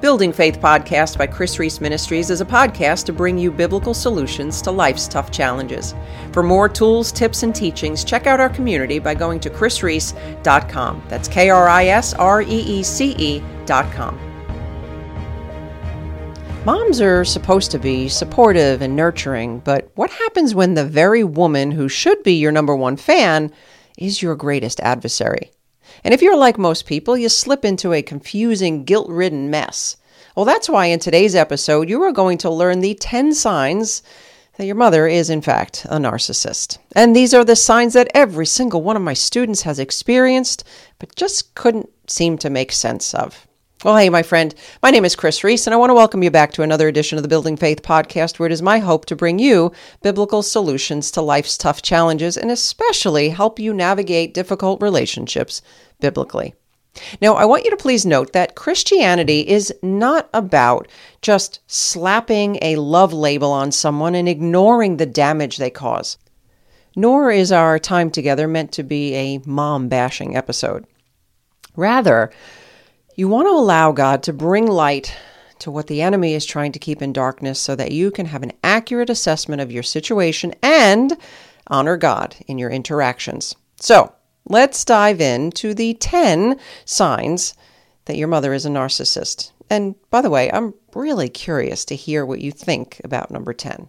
Building Faith podcast by Kris Reece Ministries is a podcast to bring you biblical solutions to life's tough challenges. For more tools, tips, and teachings, check out our community by going to krisreece.com. That's K R I S R E E C E.com. Moms are supposed to be supportive and nurturing, but what happens when the very woman who should be your number one fan is your greatest adversary? And if you're like most people, you slip into a confusing, guilt ridden mess. Well, that's why in today's episode, you are going to learn the 10 signs that your mother is, in fact, a narcissist. And these are the signs that every single one of my students has experienced, but just couldn't seem to make sense of. Well, hey, my friend, my name is Kris Reece, and I want to welcome you back to another edition of the Building Faith podcast, where it is my hope to bring you biblical solutions to life's tough challenges and especially help you navigate difficult relationships biblically. Now, I want you to please note that Christianity is not about just slapping a love label on someone and ignoring the damage they cause. Nor is our time together meant to be a mom bashing episode. Rather, you want to allow God to bring light to what the enemy is trying to keep in darkness so that you can have an accurate assessment of your situation and honor God in your interactions. So, let's dive into the 10 signs that your mother is a narcissist. And by the way, I'm really curious to hear what you think about number 10.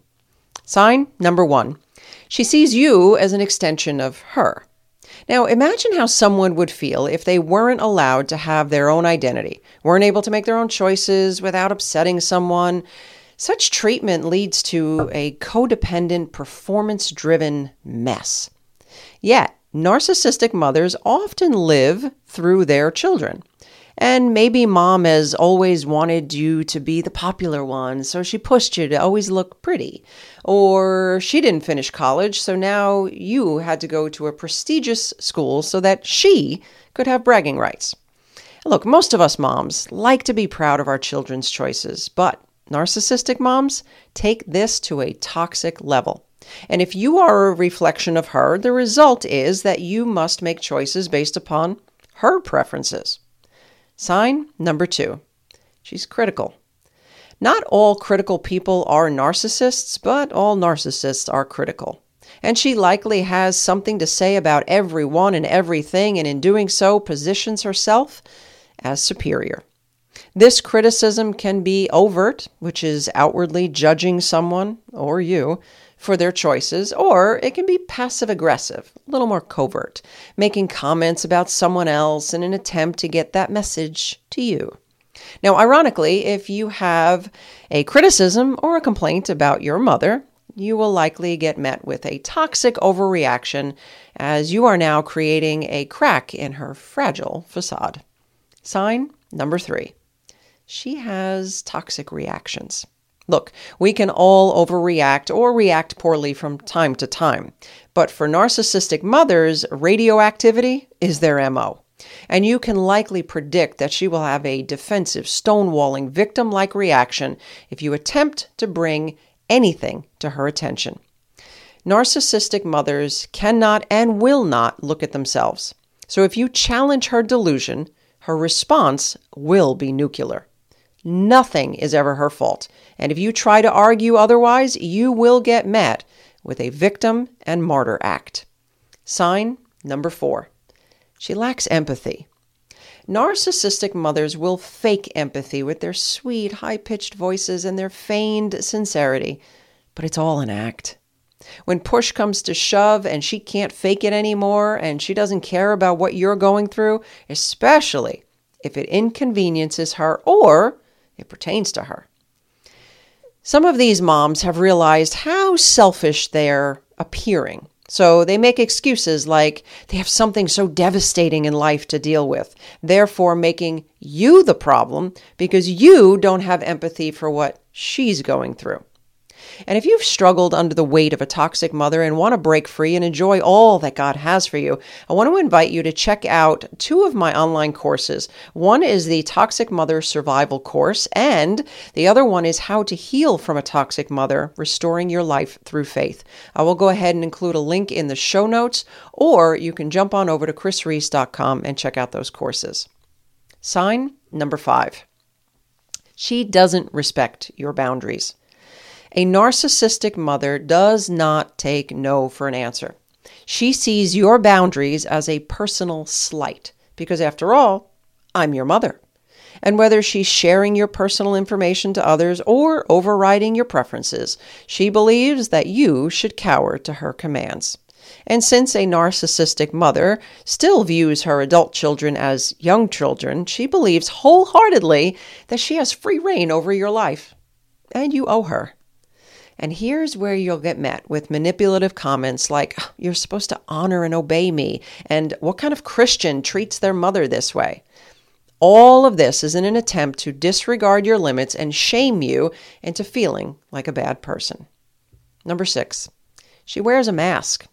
Sign number one she sees you as an extension of her. Now, imagine how someone would feel if they weren't allowed to have their own identity, weren't able to make their own choices without upsetting someone. Such treatment leads to a codependent, performance driven mess. Yet, narcissistic mothers often live through their children. And maybe mom has always wanted you to be the popular one, so she pushed you to always look pretty. Or she didn't finish college, so now you had to go to a prestigious school so that she could have bragging rights. Look, most of us moms like to be proud of our children's choices, but narcissistic moms take this to a toxic level. And if you are a reflection of her, the result is that you must make choices based upon her preferences. Sign number two she's critical. Not all critical people are narcissists, but all narcissists are critical. And she likely has something to say about everyone and everything, and in doing so, positions herself as superior. This criticism can be overt, which is outwardly judging someone or you for their choices, or it can be passive aggressive, a little more covert, making comments about someone else in an attempt to get that message to you. Now, ironically, if you have a criticism or a complaint about your mother, you will likely get met with a toxic overreaction as you are now creating a crack in her fragile facade. Sign number three she has toxic reactions. Look, we can all overreact or react poorly from time to time, but for narcissistic mothers, radioactivity is their MO. And you can likely predict that she will have a defensive, stonewalling, victim like reaction if you attempt to bring anything to her attention. Narcissistic mothers cannot and will not look at themselves. So if you challenge her delusion, her response will be nuclear. Nothing is ever her fault. And if you try to argue otherwise, you will get met with a victim and martyr act. Sign number four she lacks empathy. Narcissistic mothers will fake empathy with their sweet, high pitched voices and their feigned sincerity, but it's all an act. When push comes to shove and she can't fake it anymore and she doesn't care about what you're going through, especially if it inconveniences her or it pertains to her. Some of these moms have realized how selfish they're appearing. So they make excuses like they have something so devastating in life to deal with, therefore making you the problem because you don't have empathy for what she's going through. And if you've struggled under the weight of a toxic mother and want to break free and enjoy all that God has for you, I want to invite you to check out two of my online courses. One is the Toxic Mother Survival course, and the other one is How to Heal from a Toxic Mother, Restoring Your Life Through Faith. I will go ahead and include a link in the show notes, or you can jump on over to krisreece.com and check out those courses. Sign number five. She doesn't respect your boundaries. A narcissistic mother does not take no for an answer. She sees your boundaries as a personal slight because, after all, I'm your mother. And whether she's sharing your personal information to others or overriding your preferences, she believes that you should cower to her commands. And since a narcissistic mother still views her adult children as young children, she believes wholeheartedly that she has free reign over your life. And you owe her. And here's where you'll get met with manipulative comments like, You're supposed to honor and obey me, and what kind of Christian treats their mother this way? All of this is in an attempt to disregard your limits and shame you into feeling like a bad person. Number six, she wears a mask.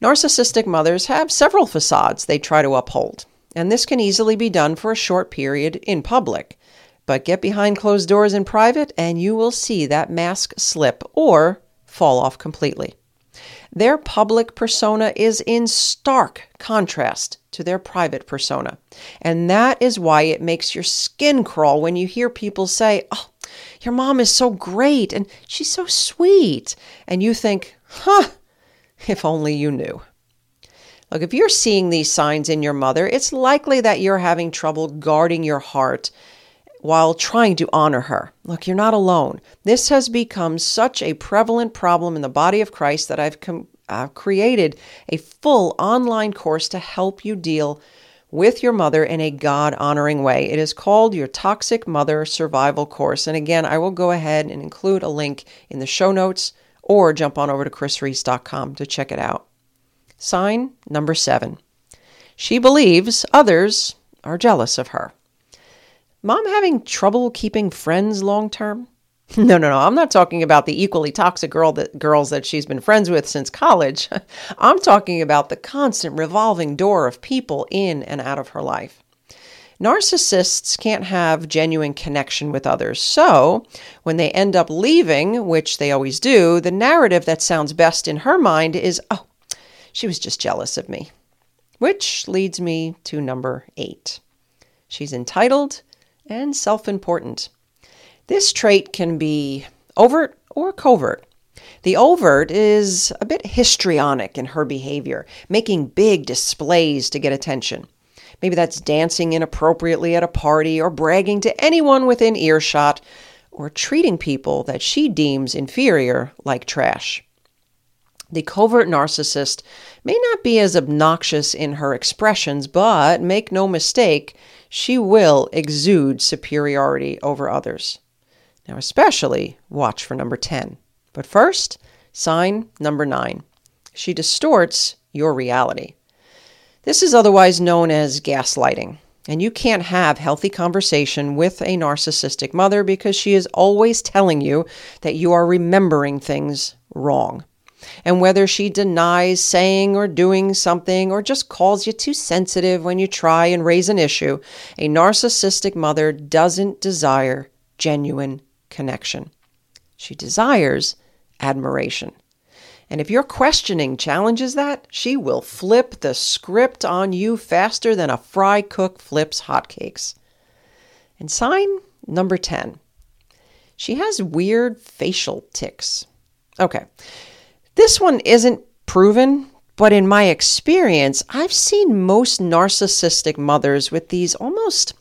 Narcissistic mothers have several facades they try to uphold, and this can easily be done for a short period in public. But get behind closed doors in private, and you will see that mask slip or fall off completely. Their public persona is in stark contrast to their private persona. And that is why it makes your skin crawl when you hear people say, Oh, your mom is so great and she's so sweet. And you think, Huh, if only you knew. Look, if you're seeing these signs in your mother, it's likely that you're having trouble guarding your heart while trying to honor her. Look, you're not alone. This has become such a prevalent problem in the body of Christ that I've com- uh, created a full online course to help you deal with your mother in a God honoring way. It is called your Toxic Mother Survival Course. And again, I will go ahead and include a link in the show notes or jump on over to krisreece.com to check it out. Sign number seven. She believes others are jealous of her. Mom having trouble keeping friends long term? No, no, no. I'm not talking about the equally toxic girl that girls that she's been friends with since college. I'm talking about the constant revolving door of people in and out of her life. Narcissists can't have genuine connection with others. So, when they end up leaving, which they always do, the narrative that sounds best in her mind is, "Oh, she was just jealous of me." Which leads me to number 8. She's entitled and self important. This trait can be overt or covert. The overt is a bit histrionic in her behavior, making big displays to get attention. Maybe that's dancing inappropriately at a party, or bragging to anyone within earshot, or treating people that she deems inferior like trash. The covert narcissist may not be as obnoxious in her expressions, but make no mistake, she will exude superiority over others. Now, especially watch for number 10. But first, sign number 9. She distorts your reality. This is otherwise known as gaslighting. And you can't have healthy conversation with a narcissistic mother because she is always telling you that you are remembering things wrong. And whether she denies saying or doing something or just calls you too sensitive when you try and raise an issue, a narcissistic mother doesn't desire genuine connection. She desires admiration. And if your questioning challenges that, she will flip the script on you faster than a fry cook flips hotcakes. And sign number 10. She has weird facial tics. Okay, this one isn't proven, but in my experience, I've seen most narcissistic mothers with these almost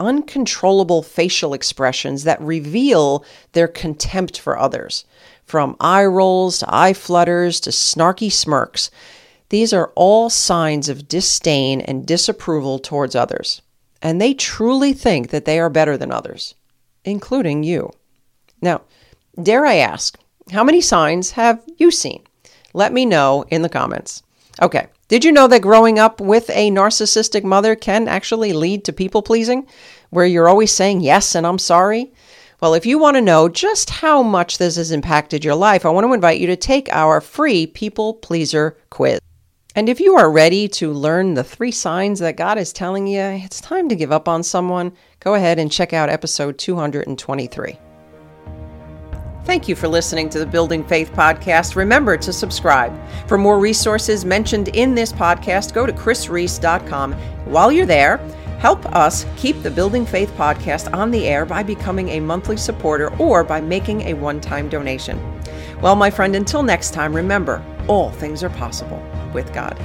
uncontrollable facial expressions that reveal their contempt for others. From eye rolls to eye flutters to snarky smirks, these are all signs of disdain and disapproval towards others. And they truly think that they are better than others, including you. Now, dare I ask, how many signs have you seen? Let me know in the comments. Okay, did you know that growing up with a narcissistic mother can actually lead to people pleasing, where you're always saying yes and I'm sorry? Well, if you want to know just how much this has impacted your life, I want to invite you to take our free people pleaser quiz. And if you are ready to learn the three signs that God is telling you it's time to give up on someone, go ahead and check out episode 223. Thank you for listening to the Building Faith podcast. Remember to subscribe. For more resources mentioned in this podcast, go to krisreece.com. While you're there, Help us keep the Building Faith podcast on the air by becoming a monthly supporter or by making a one time donation. Well, my friend, until next time, remember all things are possible with God.